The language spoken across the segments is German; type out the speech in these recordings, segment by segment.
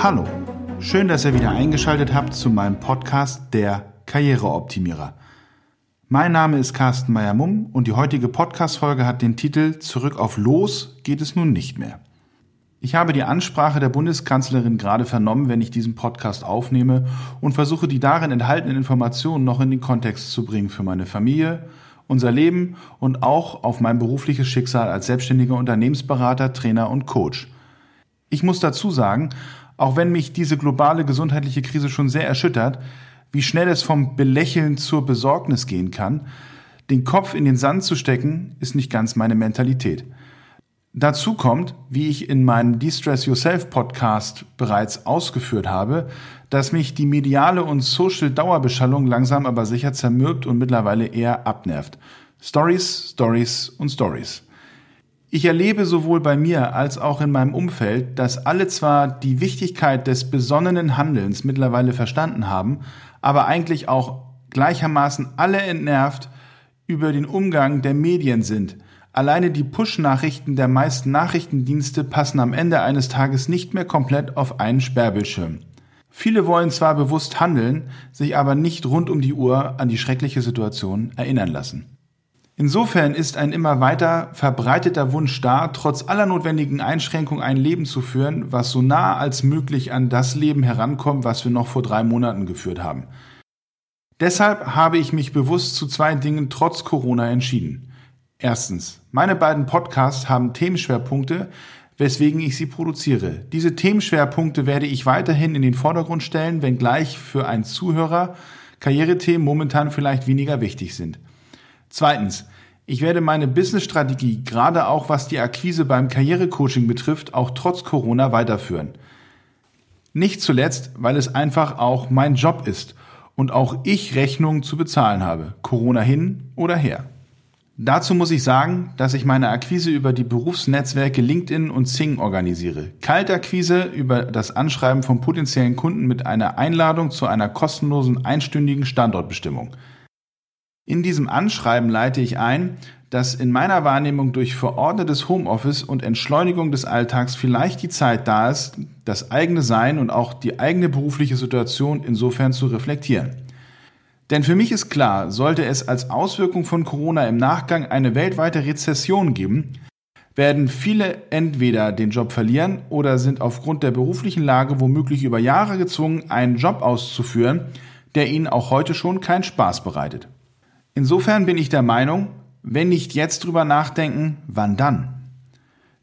Hallo, schön, dass ihr wieder eingeschaltet habt zu meinem Podcast Der Karriereoptimierer. Mein Name ist Carsten Meyer-Mumm und die heutige Podcast-Folge hat den Titel Zurück auf Los geht es nun nicht mehr. Ich habe die Ansprache der Bundeskanzlerin gerade vernommen, wenn ich diesen Podcast aufnehme und versuche die darin enthaltenen Informationen noch in den Kontext zu bringen für meine Familie, unser Leben und auch auf mein berufliches Schicksal als selbstständiger Unternehmensberater, Trainer und Coach. Ich muss dazu sagen, auch wenn mich diese globale gesundheitliche Krise schon sehr erschüttert, wie schnell es vom Belächeln zur Besorgnis gehen kann, den Kopf in den Sand zu stecken, ist nicht ganz meine Mentalität. Dazu kommt, wie ich in meinem De-Stress Yourself Podcast bereits ausgeführt habe, dass mich die mediale und Social Dauerbeschallung langsam aber sicher zermürbt und mittlerweile eher abnervt. Stories, Stories und Stories. Ich erlebe sowohl bei mir als auch in meinem Umfeld, dass alle zwar die Wichtigkeit des besonnenen Handelns mittlerweile verstanden haben, aber eigentlich auch gleichermaßen alle entnervt über den Umgang der Medien sind. Alleine die Push-Nachrichten der meisten Nachrichtendienste passen am Ende eines Tages nicht mehr komplett auf einen Sperrbildschirm. Viele wollen zwar bewusst handeln, sich aber nicht rund um die Uhr an die schreckliche Situation erinnern lassen. Insofern ist ein immer weiter verbreiteter Wunsch da, trotz aller notwendigen Einschränkungen ein Leben zu führen, was so nah als möglich an das Leben herankommt, was wir noch vor drei Monaten geführt haben. Deshalb habe ich mich bewusst zu zwei Dingen trotz Corona entschieden. Erstens, meine beiden Podcasts haben Themenschwerpunkte, weswegen ich sie produziere. Diese Themenschwerpunkte werde ich weiterhin in den Vordergrund stellen, wenngleich für einen Zuhörer Karrierethemen momentan vielleicht weniger wichtig sind. Zweitens, ich werde meine Business-Strategie, gerade auch was die Akquise beim Karrierecoaching betrifft, auch trotz Corona weiterführen. Nicht zuletzt, weil es einfach auch mein Job ist und auch ich Rechnungen zu bezahlen habe, Corona hin oder her. Dazu muss ich sagen, dass ich meine Akquise über die Berufsnetzwerke LinkedIn und Zing organisiere. Kaltakquise über das Anschreiben von potenziellen Kunden mit einer Einladung zu einer kostenlosen einstündigen Standortbestimmung. In diesem Anschreiben leite ich ein, dass in meiner Wahrnehmung durch verordnetes Homeoffice und Entschleunigung des Alltags vielleicht die Zeit da ist, das eigene Sein und auch die eigene berufliche Situation insofern zu reflektieren. Denn für mich ist klar, sollte es als Auswirkung von Corona im Nachgang eine weltweite Rezession geben, werden viele entweder den Job verlieren oder sind aufgrund der beruflichen Lage womöglich über Jahre gezwungen, einen Job auszuführen, der ihnen auch heute schon keinen Spaß bereitet. Insofern bin ich der Meinung, wenn nicht jetzt drüber nachdenken, wann dann?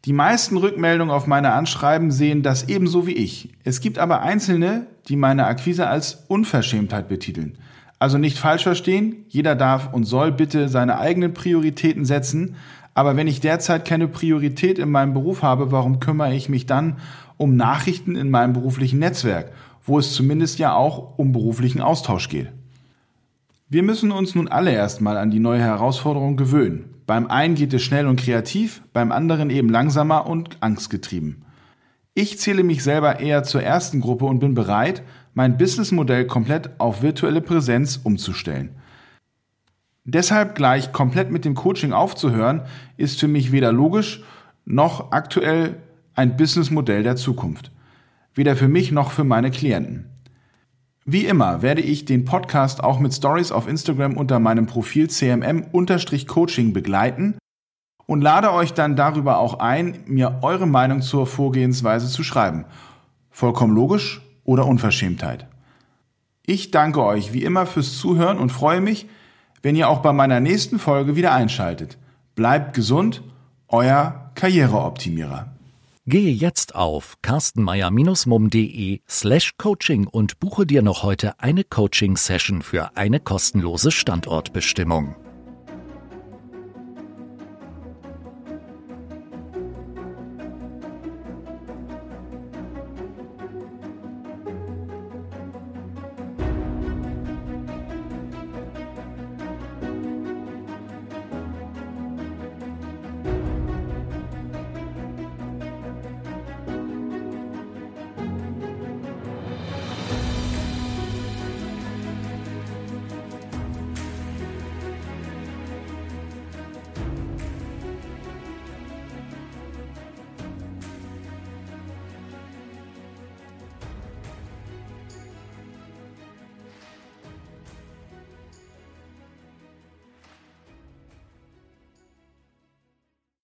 Die meisten Rückmeldungen auf meine Anschreiben sehen das ebenso wie ich. Es gibt aber Einzelne, die meine Akquise als Unverschämtheit betiteln. Also nicht falsch verstehen, jeder darf und soll bitte seine eigenen Prioritäten setzen, aber wenn ich derzeit keine Priorität in meinem Beruf habe, warum kümmere ich mich dann um Nachrichten in meinem beruflichen Netzwerk, wo es zumindest ja auch um beruflichen Austausch geht? Wir müssen uns nun alle erstmal an die neue Herausforderung gewöhnen. Beim einen geht es schnell und kreativ, beim anderen eben langsamer und angstgetrieben. Ich zähle mich selber eher zur ersten Gruppe und bin bereit, mein Businessmodell komplett auf virtuelle Präsenz umzustellen. Deshalb gleich komplett mit dem Coaching aufzuhören, ist für mich weder logisch noch aktuell ein Businessmodell der Zukunft. Weder für mich noch für meine Klienten. Wie immer werde ich den Podcast auch mit Stories auf Instagram unter meinem Profil cmm-coaching begleiten und lade euch dann darüber auch ein, mir eure Meinung zur Vorgehensweise zu schreiben. Vollkommen logisch oder Unverschämtheit. Ich danke euch wie immer fürs Zuhören und freue mich, wenn ihr auch bei meiner nächsten Folge wieder einschaltet. Bleibt gesund, euer Karriereoptimierer. Gehe jetzt auf carstenmeier-mum.de slash coaching und buche dir noch heute eine Coaching-Session für eine kostenlose Standortbestimmung.